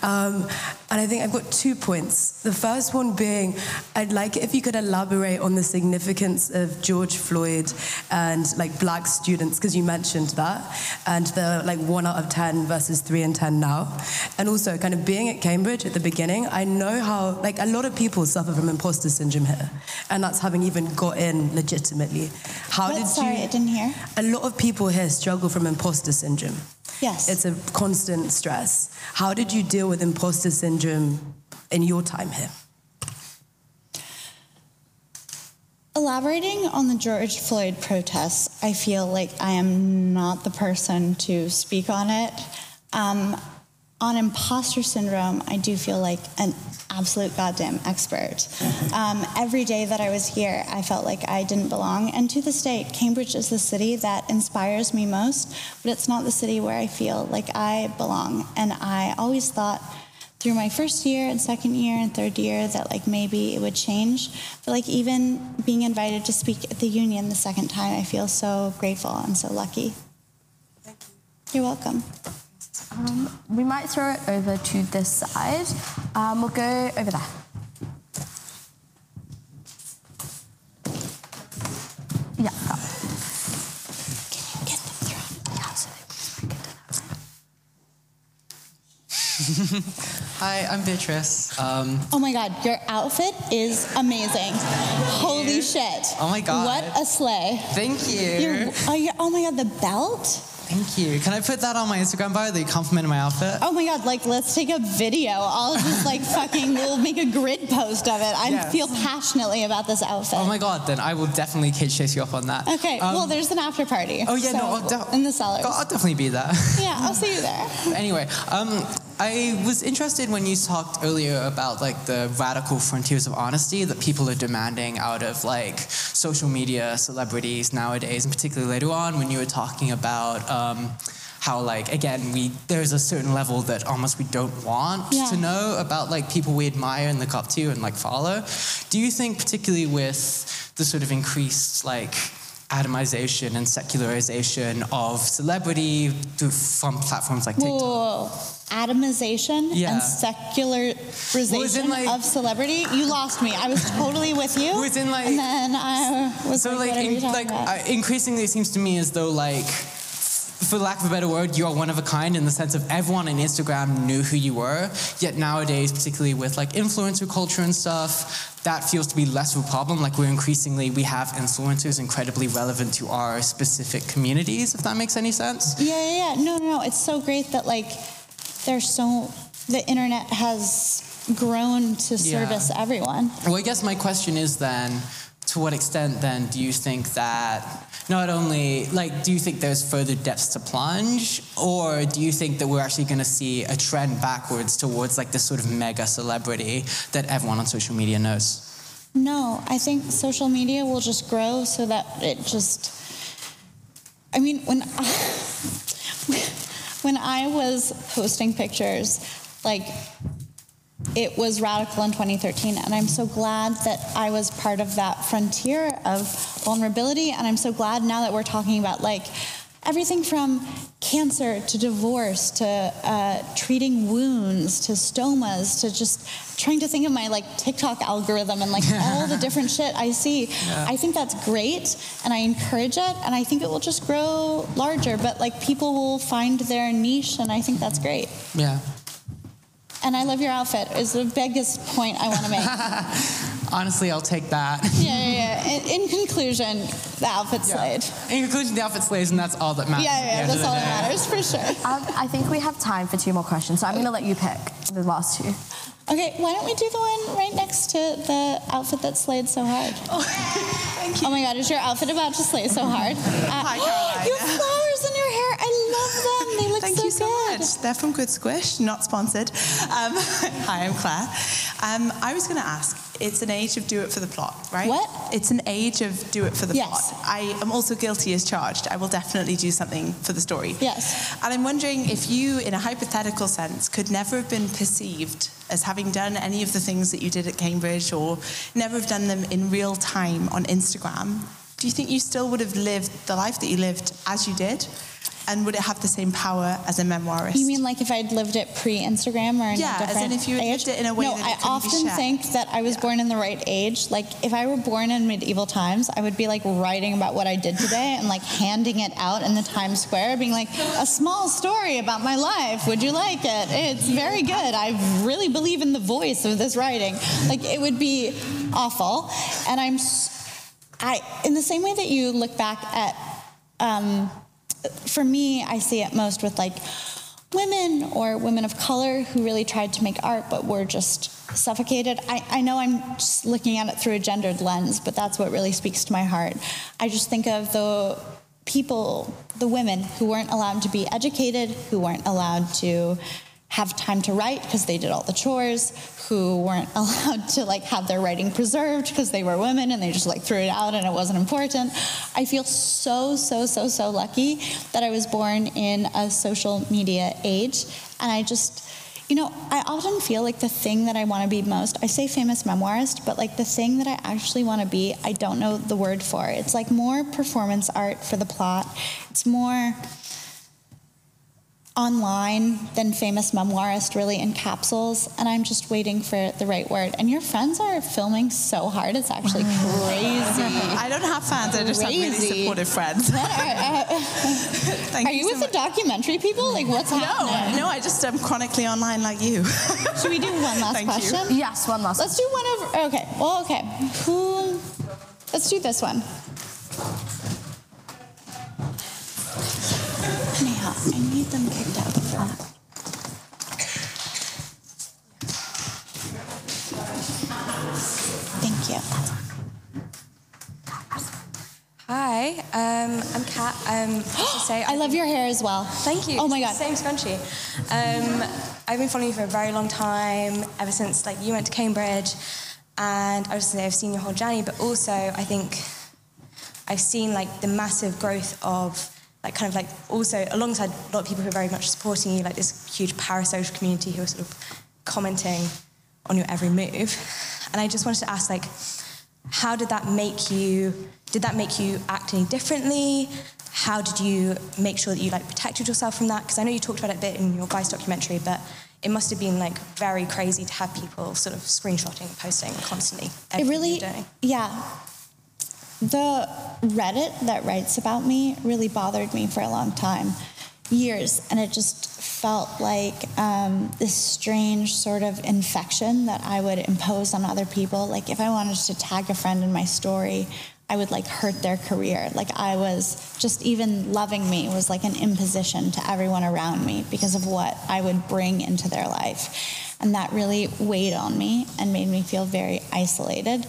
Um, and I think I've got two points. The first one being, I'd like if you could elaborate on the significance of George Floyd and like black students, because you mentioned that, and the like one out of 10 versus three in 10 now. And also kind of being at Cambridge at the beginning, I know how, like a lot of people suffer from imposter syndrome here, and that's having even got in legitimately. How What? did Sorry, you? I didn't hear. A lot of people here struggle from imposter syndrome. Yes. It's a constant stress. How did you deal with imposter syndrome in your time here? Elaborating on the George Floyd protests, I feel like I am not the person to speak on it. Um, on imposter syndrome, I do feel like an absolute goddamn expert. [laughs] Um, every day that I was here, I felt like I didn't belong. And to this day, Cambridge is the city that inspires me most, but it's not the city where I feel like I belong. And I always thought, through my first year and second year and third year that like maybe it would change but like even being invited to speak at the union the second time i feel so grateful and so lucky Thank you. you're welcome Um, we might throw it over to this side. Um, we'll go over there. Yeah. that way. get them thrown Yeah, so they whisper into that. [laughs] Hi, I'm Beatrice. Um, oh my god your outfit is amazing holy shit Oh my God. what a sleigh thank you. Oh, you oh my god the belt Thank you. Can I put that on my Instagram bio that you complimented my outfit? oh my god like let's take a video i'll just like [laughs] fucking we'll make a grid post of it i Yes. feel passionately about this outfit Oh my god, then I will definitely kid chase you up on that. okay Um, well there's an after party Oh yeah, no, so- I'll, de- in the cellar. I'll definitely be there. yeah i'll see you there [laughs] anyway, um, I was interested when you talked earlier about like the radical frontiers of honesty that people are demanding out of like social media celebrities nowadays, and particularly later on when you were talking about. Um, how like again we there's a certain level that almost we don't want Yeah. to know about like people we admire and look up to and like follow. Do you think particularly with the sort of increased like atomization and secularization of celebrity through, from platforms like TikTok? Whoa, atomization Yeah. and secularization like- of celebrity. You lost me. I was totally with you. Well, as in, like- and then I was So like, like, in, like uh, increasingly, it seems to me as though like, for lack of a better word, you are one of a kind in the sense of everyone on Instagram knew who you were. Yet nowadays, particularly with like influencer culture and stuff, that feels to be less of a problem. Like we're increasingly we have influencers incredibly relevant to our specific communities. If that makes any sense. yeah, yeah, yeah. No, no, no. It's so great that like there's so the internet has grown to Yeah. service everyone. Well, I guess my question is then, to what extent then do you think that not only like do you think there's further depths to plunge, or do you think that we're actually going to see a trend backwards towards like this sort of mega celebrity that everyone on social media knows? No, I think social media will just grow so that it just. I mean, when I, [laughs] when I was posting pictures, like it was radical in 2013, and I'm so glad that I was part of that frontier of vulnerability, and I'm so glad now that we're talking about like everything from cancer to divorce to uh, treating wounds to stomas to just trying to think of my like TikTok algorithm and like [laughs] all the different shit I see. I think that's great and I encourage it and I think it will just grow larger, but like people will find their niche and I think that's great. Yeah. And I love your outfit is the biggest point I want to make. [laughs] Honestly, I'll take that. yeah, yeah, yeah. In, in conclusion, the outfit slayed. In conclusion, the outfit slays, and that's all that matters. Yeah, at the yeah, that's all that matters for sure. Um, I think we have time for two more questions, so I'm going to let you pick the last two. Okay, why don't we do the one right next to the outfit that slayed so hard? Oh, [laughs] Thank you. Oh my God, is your outfit about to slay so hard? Uh, Hi, [gasps] Caroline. Your Them. They look Thank so you so good. much. They're from Good Squish, not sponsored. Um, [laughs] hi, I'm Claire. Um, I was going to ask, it's an age of do it for the plot, right? What? It's an age of do it for the Yes. plot. I am also guilty as charged. I will definitely do something for the story. Yes. And I'm wondering if you, in a hypothetical sense, could never have been perceived as having done any of the things that you did at Cambridge or never have done them in real time on Instagram. Do you think you still would have lived the life that you lived as you did? And would it have the same power as a memoirist? You mean like if I'd lived it pre-Instagram or in Yeah, a as in if you had lived it in a way no, that I often think that I was born in the right age. Like if I were born in medieval times, I would be like writing about what I did today and like handing it out in the Times Square, being like a small story about my life. Would you like it? It's very good. I really believe in the voice of this writing. Like it would be awful, and I'm. I in the same way that you look back at. Um, for me, I see it most with like women or women of color who really tried to make art but were just suffocated. I, I know I'm just looking at it through a gendered lens, but that's what really speaks to my heart. I just think of the people, the women who weren't allowed to be educated, who weren't allowed to have time to write because they did all the chores, who weren't [laughs] allowed to like have their writing preserved because they were women and they just like threw it out and it wasn't important. I feel so so so so lucky that I was born in a social media age and I just you know, I often feel like the thing that I want to be most, I say famous memoirist, but like the thing that I actually want to be, I don't know the word for. It's like more performance art for the plot. It's more online than famous memoirist really in capsules and i'm just waiting for the right word. And your friends are filming so hard it's actually [laughs] crazy. I don't have fans, I just have really supportive friends. [laughs] [laughs] Thank are you, so with the documentary people? Like what's happening? no, no I just am chronically online like you. should we do one last Thank you. question? Yes, one last. let's do one over okay well okay. Who let's do this one I need them kicked out the front. Thank you. Hi, um, I'm Kat. Um, [gasps] to say, I love your hair as well. Thank you. Oh my god. Same scrunchie. Um, I've been following you for a very long time, ever since like you went to Cambridge, and I just say I've seen your whole journey, but also I think I've seen like the massive growth of like kind of like also alongside a lot of people who are very much supporting you, like this huge parasocial community who are sort of commenting on your every move. And I just wanted to ask like, how did that make you? Did that make you act any differently? How did you make sure that you like protected yourself from that? Because I know you talked about it a bit in your Vice documentary, but it must have been like very crazy to have people sort of screenshotting and posting constantly. It really, yeah. The Reddit that writes about me really bothered me for a long time, years, and it just felt like um, this strange sort of infection that I would impose on other people. Like if I wanted to tag a friend in my story, I would like hurt their career. Like I was just even loving me was like an imposition to everyone around me because of what I would bring into their life. And that really weighed on me and made me feel very isolated.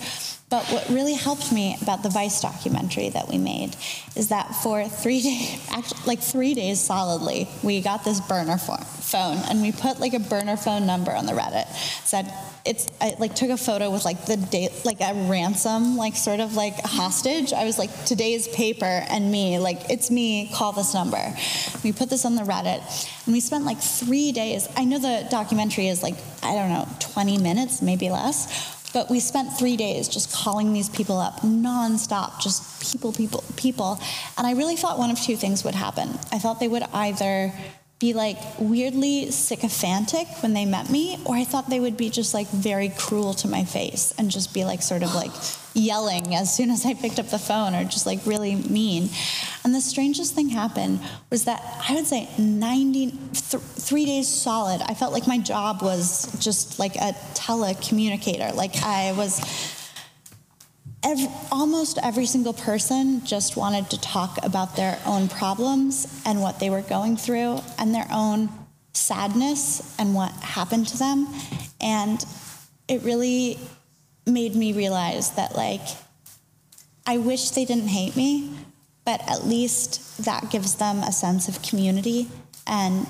But what really helped me about the Vice documentary that we made is that for three [laughs] days, actually, like three days solidly, we got this burner phone and we put like a burner phone number on the Reddit. Said it's I like took a photo with like the date, like a ransom, like sort of like a hostage. I was like today's paper and me, like it's me. Call this number. We put this on the Reddit and we spent like three days. I know the documentary is like I don't know, 20 minutes, maybe less. But we spent three days just calling these people up nonstop, just people, people, people. And I really thought one of two things would happen. I thought they would either be like weirdly sycophantic when they met me, or I thought they would be just like very cruel to my face and just be like sort of like yelling as soon as I picked up the phone or just like really mean. And the strangest thing happened was that I would say 90, th- three days solid, I felt like my job was just like a telecommunicator. Like I was Every, almost every single person just wanted to talk about their own problems and what they were going through and their own sadness and what happened to them. And it really made me realize that, like, I wish they didn't hate me, but at least that gives them a sense of community. And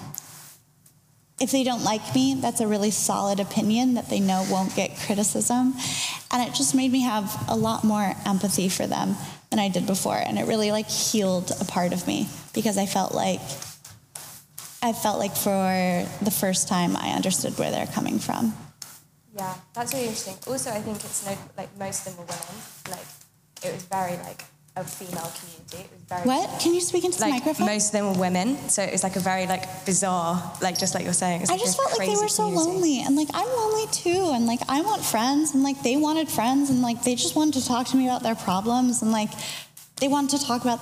if they don't like me, that's a really solid opinion that they know won't get criticism. And it just made me have a lot more empathy for them than I did before. And it really like healed a part of me because I felt like I felt like for the first time I understood where they're coming from. Yeah, that's really interesting. Also, I think it's no, like most of them were women. Like it was very like a female community. It was very What? Can you speak into the like microphone? most of them were women, so it was like a very like bizarre, like just like you're saying. It's I like just felt like they were so community. lonely, and like I'm lonely too, and like I want friends, and like they wanted friends, and like they just wanted to talk to me about their problems, and like they wanted to talk about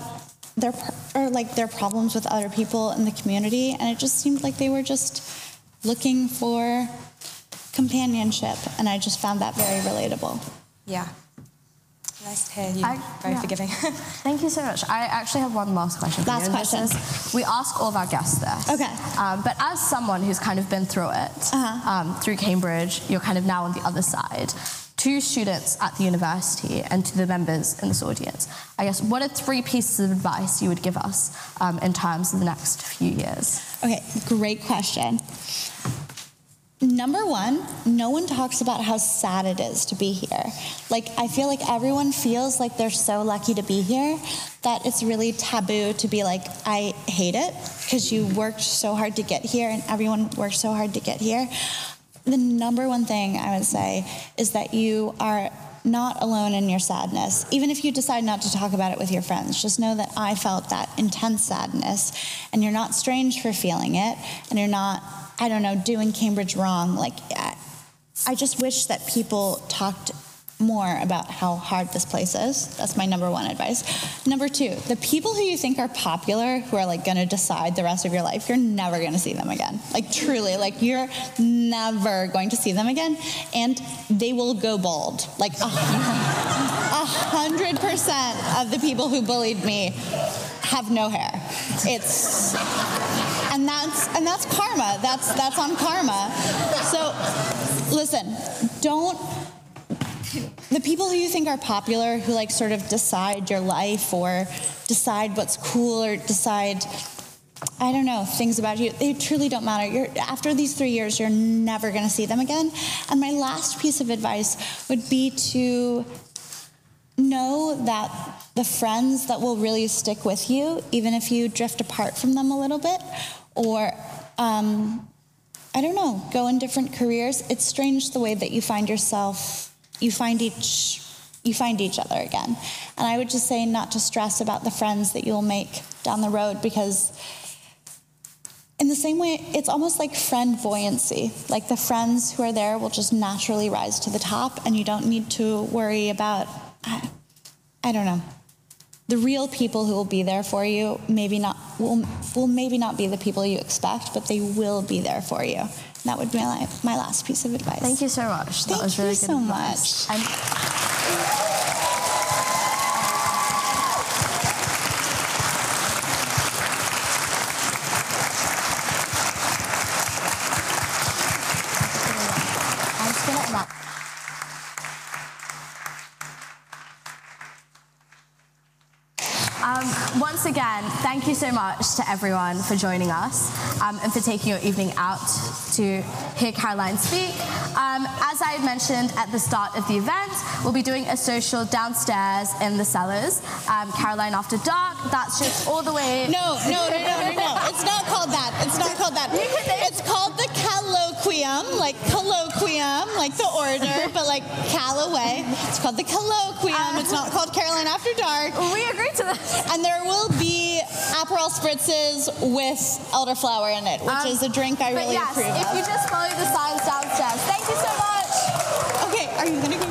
their or like their problems with other people in the community, and it just seemed like they were just looking for companionship, and I just found that very relatable. Yeah. Nice to hear you. I- Very yeah. forgiving. [laughs] Thank you so much. I actually have one last question. for Last you, question. is- we ask all of our guests this. Okay. Um, but as someone who's kind of been through it, Uh-huh. um, through Cambridge, you're kind of now on the other side. To students at the university and to the members in this audience, I guess, what are three pieces of advice you would give us um, in terms of the next few years? Okay, great question. Number one, no one talks about how sad it is to be here. Like, I feel like everyone feels like they're so lucky to be here that it's really taboo to be like, I hate it because you worked so hard to get here and everyone worked so hard to get here. The number one thing I would say is that you are not alone in your sadness. Even if you decide not to talk about it with your friends, just know that I felt that intense sadness and you're not strange for feeling it and you're not, I don't know, doing Cambridge wrong. Like, I, just wish that people talked more about how hard this place is. That's my number one advice. Number two, the people who you think are popular, who are like gonna decide the rest of your life, you're never gonna see them again. Like truly, like you're never going to see them again, and they will go bald. Like a hundred percent of the people who bullied me have no hair. It's and that's and that's karma. That's that's on karma. So listen, don't the people who you think are popular who like sort of decide your life or decide what's cool or decide I don't know things about you they truly don't matter you're after these 3 years you're never going to see them again and my last piece of advice would be to know that the friends that will really stick with you even if you drift apart from them a little bit or um, I don't know, go in different careers. It's strange the way that you find yourself, you find each you find each other again. And I would just say not to stress about the friends that you'll make down the road because in the same way, it's almost like friend buoyancy. Like the friends who are there will just naturally rise to the top, and you don't need to worry about, I, I don't know. The real people who will be there for you maybe not will, will maybe not be the people you expect, but they will be there for you. And that would be my, my last piece of advice. Thank you so much. That Thank was really you good so advice. much. I'm just gonna announce- Um, once again, thank you so much to everyone for joining us um, and for taking your evening out to hear Caroline speak. Um, as I had mentioned at the start of the event, we'll be doing a social downstairs in the cellars. Um, Caroline After Dark, that's just all the way. No, no, no, no, no, no. It's not called that. It's not called that. [laughs] It's called the colloquium, like colloquium, like the order, [laughs] but like Calloway. It's called the colloquium. Uh, it's not called Caroline After Dark. We agree to that. And there will be Aperol spritzes with elderflower in it, which um, is a drink I really yes, approve of. If you just follow the signs downstairs. Thank you so much. Okay, are you gonna go?